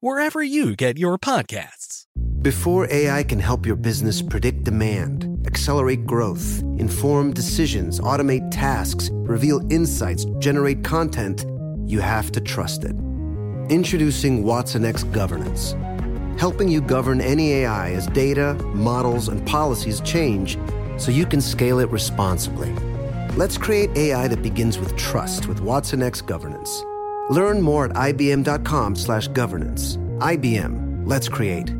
wherever you get your podcasts. Before AI can help your business predict demand, accelerate growth, inform decisions, automate tasks, reveal insights, generate content, you have to trust it. Introducing Watson X Governance, helping you govern any AI as data, models, and policies change so you can scale it responsibly. Let's create AI that begins with trust with Watson X Governance. Learn more at ibm.com/governance. IBM. Let's create.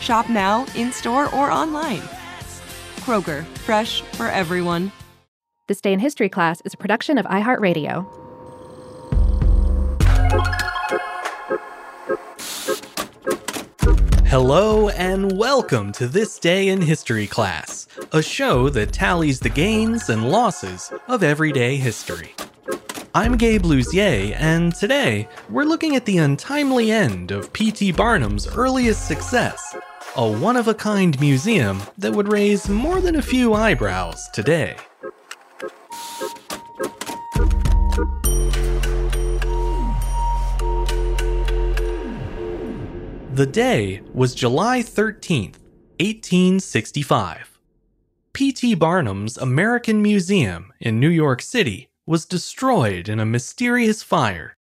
Shop now, in store, or online. Kroger, fresh for everyone. This Day in History class is a production of iHeartRadio. Hello and welcome to This Day in History class, a show that tallies the gains and losses of everyday history. I'm Gabe Luzier, and today we're looking at the untimely end of P.T. Barnum's earliest success, a one of a kind museum that would raise more than a few eyebrows today. The day was July 13th, 1865. P.T. Barnum's American Museum in New York City was destroyed in a mysterious fire.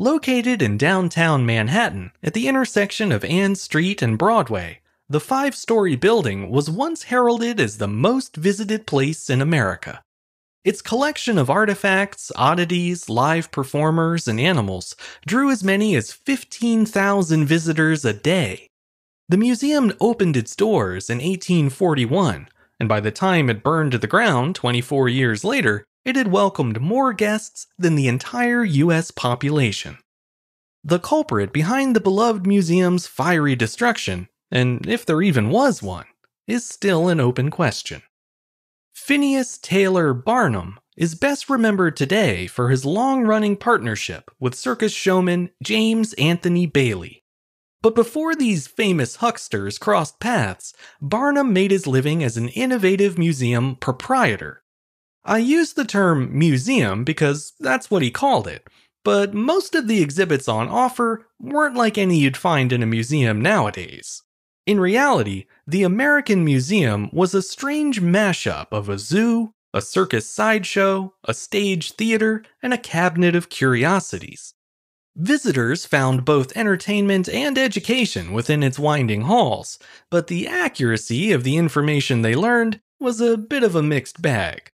Located in downtown Manhattan at the intersection of Ann Street and Broadway, the five story building was once heralded as the most visited place in America. Its collection of artifacts, oddities, live performers, and animals drew as many as 15,000 visitors a day. The museum opened its doors in 1841, and by the time it burned to the ground 24 years later, it had welcomed more guests than the entire US population. The culprit behind the beloved museum's fiery destruction, and if there even was one, is still an open question. Phineas Taylor Barnum is best remembered today for his long running partnership with circus showman James Anthony Bailey. But before these famous hucksters crossed paths, Barnum made his living as an innovative museum proprietor. I use the term museum because that's what he called it, but most of the exhibits on offer weren't like any you'd find in a museum nowadays. In reality, the American Museum was a strange mashup of a zoo, a circus sideshow, a stage theater, and a cabinet of curiosities. Visitors found both entertainment and education within its winding halls, but the accuracy of the information they learned was a bit of a mixed bag.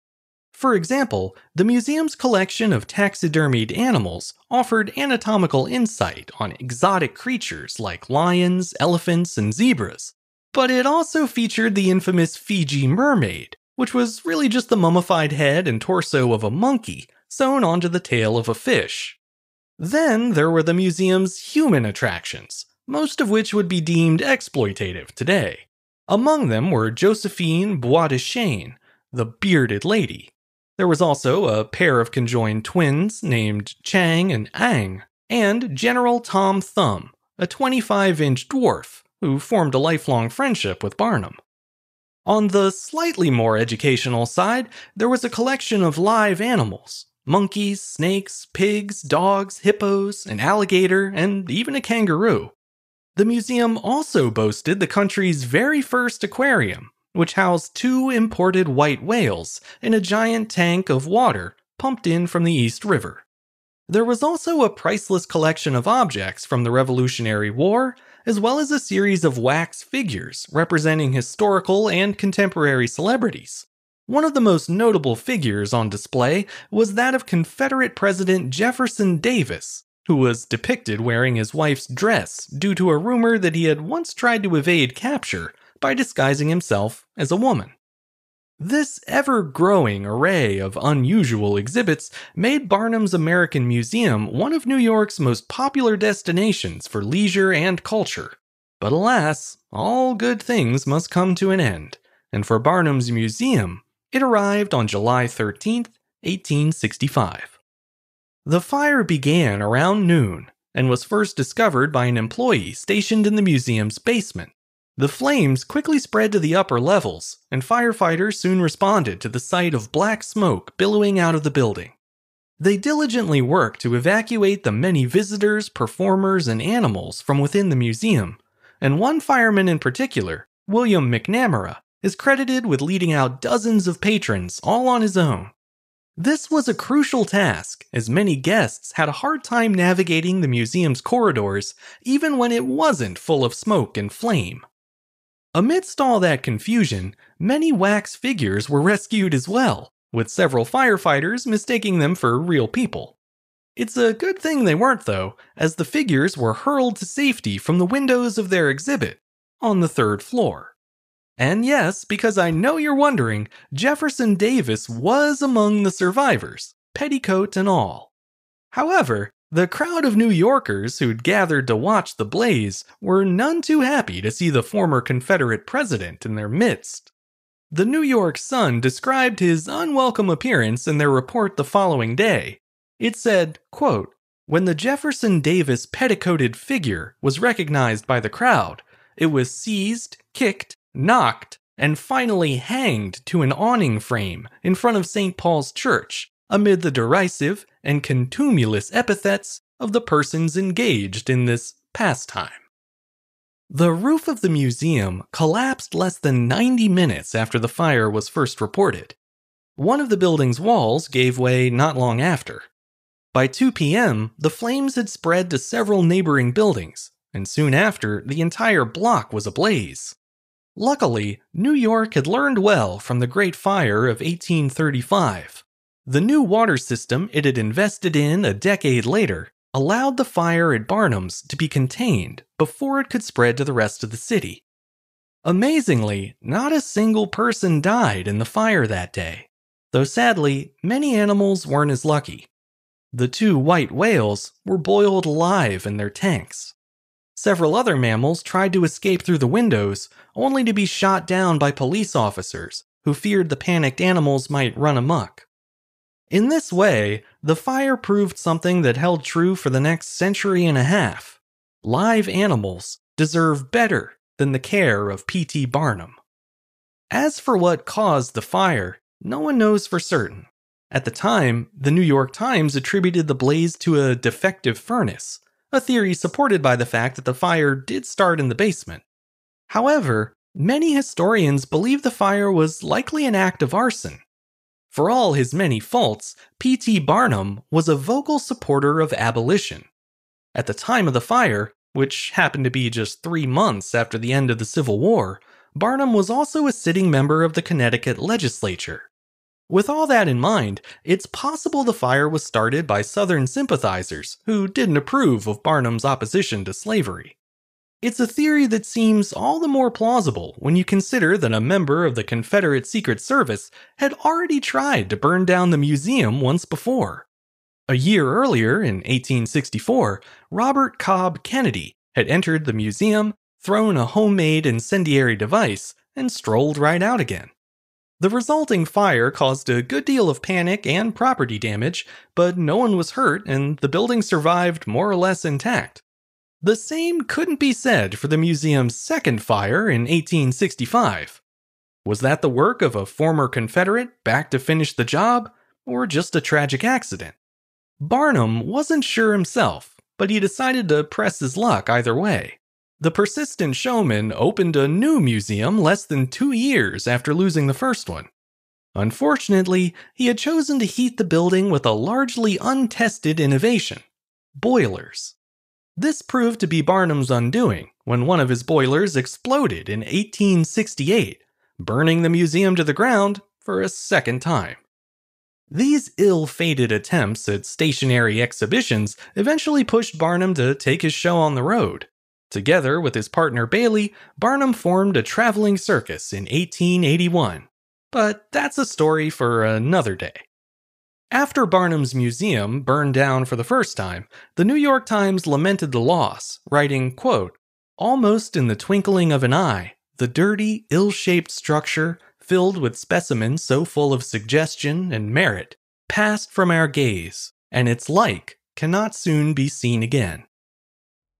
For example, the museum's collection of taxidermied animals offered anatomical insight on exotic creatures like lions, elephants, and zebras. But it also featured the infamous Fiji mermaid, which was really just the mummified head and torso of a monkey sewn onto the tail of a fish. Then there were the museum's human attractions, most of which would be deemed exploitative today. Among them were Josephine Bois de Chêne, the bearded lady. There was also a pair of conjoined twins named Chang and Eng, and General Tom Thumb, a 25 inch dwarf who formed a lifelong friendship with Barnum. On the slightly more educational side, there was a collection of live animals monkeys, snakes, pigs, dogs, hippos, an alligator, and even a kangaroo. The museum also boasted the country's very first aquarium, which housed two imported white whales in a giant tank of water pumped in from the East River. There was also a priceless collection of objects from the Revolutionary War, as well as a series of wax figures representing historical and contemporary celebrities. One of the most notable figures on display was that of Confederate President Jefferson Davis, who was depicted wearing his wife's dress due to a rumor that he had once tried to evade capture by disguising himself as a woman. This ever growing array of unusual exhibits made Barnum's American Museum one of New York's most popular destinations for leisure and culture. But alas, all good things must come to an end, and for Barnum's Museum, it arrived on July 13, 1865. The fire began around noon and was first discovered by an employee stationed in the museum's basement. The flames quickly spread to the upper levels, and firefighters soon responded to the sight of black smoke billowing out of the building. They diligently worked to evacuate the many visitors, performers, and animals from within the museum, and one fireman in particular, William McNamara, is credited with leading out dozens of patrons all on his own. This was a crucial task, as many guests had a hard time navigating the museum's corridors even when it wasn't full of smoke and flame. Amidst all that confusion, many wax figures were rescued as well, with several firefighters mistaking them for real people. It's a good thing they weren't, though, as the figures were hurled to safety from the windows of their exhibit on the third floor. And yes, because I know you're wondering, Jefferson Davis was among the survivors, petticoat and all. However, the crowd of New Yorkers who'd gathered to watch the blaze were none too happy to see the former Confederate president in their midst. The New York Sun described his unwelcome appearance in their report the following day. It said, quote, When the Jefferson Davis petticoated figure was recognized by the crowd, it was seized, kicked, knocked, and finally hanged to an awning frame in front of St. Paul's Church amid the derisive and contumelious epithets of the persons engaged in this pastime. The roof of the museum collapsed less than 90 minutes after the fire was first reported. One of the building's walls gave way not long after. By 2 p.m., the flames had spread to several neighboring buildings, and soon after, the entire block was ablaze. Luckily, New York had learned well from the Great Fire of 1835 the new water system it had invested in a decade later allowed the fire at Barnum's to be contained before it could spread to the rest of the city. Amazingly, not a single person died in the fire that day, though sadly, many animals weren't as lucky. The two white whales were boiled alive in their tanks. Several other mammals tried to escape through the windows, only to be shot down by police officers who feared the panicked animals might run amok. In this way, the fire proved something that held true for the next century and a half. Live animals deserve better than the care of P.T. Barnum. As for what caused the fire, no one knows for certain. At the time, the New York Times attributed the blaze to a defective furnace, a theory supported by the fact that the fire did start in the basement. However, many historians believe the fire was likely an act of arson, for all his many faults, P.T. Barnum was a vocal supporter of abolition. At the time of the fire, which happened to be just three months after the end of the Civil War, Barnum was also a sitting member of the Connecticut legislature. With all that in mind, it's possible the fire was started by Southern sympathizers who didn't approve of Barnum's opposition to slavery. It's a theory that seems all the more plausible when you consider that a member of the Confederate Secret Service had already tried to burn down the museum once before. A year earlier, in 1864, Robert Cobb Kennedy had entered the museum, thrown a homemade incendiary device, and strolled right out again. The resulting fire caused a good deal of panic and property damage, but no one was hurt and the building survived more or less intact. The same couldn't be said for the museum's second fire in 1865. Was that the work of a former Confederate back to finish the job, or just a tragic accident? Barnum wasn't sure himself, but he decided to press his luck either way. The persistent showman opened a new museum less than two years after losing the first one. Unfortunately, he had chosen to heat the building with a largely untested innovation boilers. This proved to be Barnum's undoing when one of his boilers exploded in 1868, burning the museum to the ground for a second time. These ill fated attempts at stationary exhibitions eventually pushed Barnum to take his show on the road. Together with his partner Bailey, Barnum formed a traveling circus in 1881. But that's a story for another day. After Barnum's museum burned down for the first time, the New York Times lamented the loss, writing, quote, Almost in the twinkling of an eye, the dirty, ill shaped structure, filled with specimens so full of suggestion and merit, passed from our gaze, and its like cannot soon be seen again.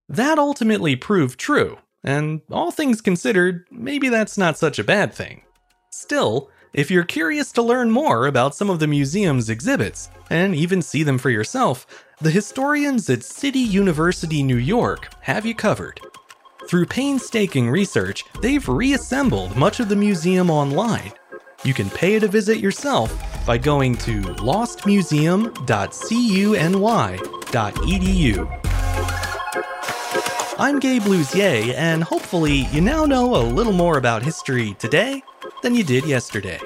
That ultimately proved true, and all things considered, maybe that's not such a bad thing. Still, if you're curious to learn more about some of the museum's exhibits, and even see them for yourself, the historians at City University New York have you covered. Through painstaking research, they've reassembled much of the museum online. You can pay it a visit yourself by going to lostmuseum.cuny.edu. I'm Gabe Luzier, and hopefully, you now know a little more about history today than you did yesterday.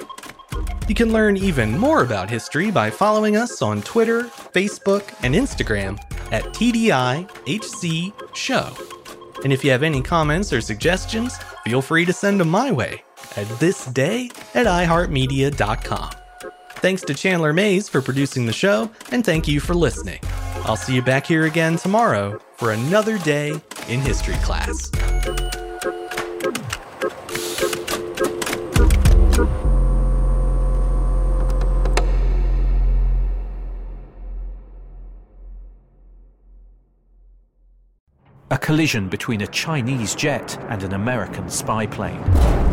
You can learn even more about history by following us on Twitter, Facebook, and Instagram at TDIHC Show. And if you have any comments or suggestions, feel free to send them my way at thisday at iHeartMedia.com. Thanks to Chandler Mays for producing the show, and thank you for listening. I'll see you back here again tomorrow for another day in history class. A collision between a Chinese jet and an American spy plane.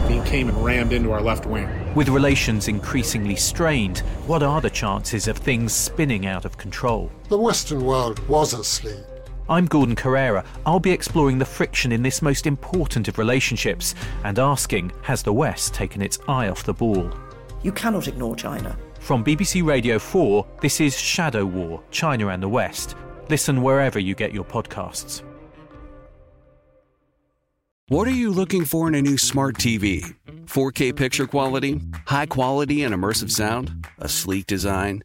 He came and rammed into our left wing. With relations increasingly strained, what are the chances of things spinning out of control? The Western world was asleep. I'm Gordon Corera. I'll be exploring the friction in this most important of relationships and asking Has the West taken its eye off the ball? You cannot ignore China. From BBC Radio 4, this is Shadow War China and the West. Listen wherever you get your podcasts. What are you looking for in a new smart TV? 4K picture quality? High quality and immersive sound? A sleek design?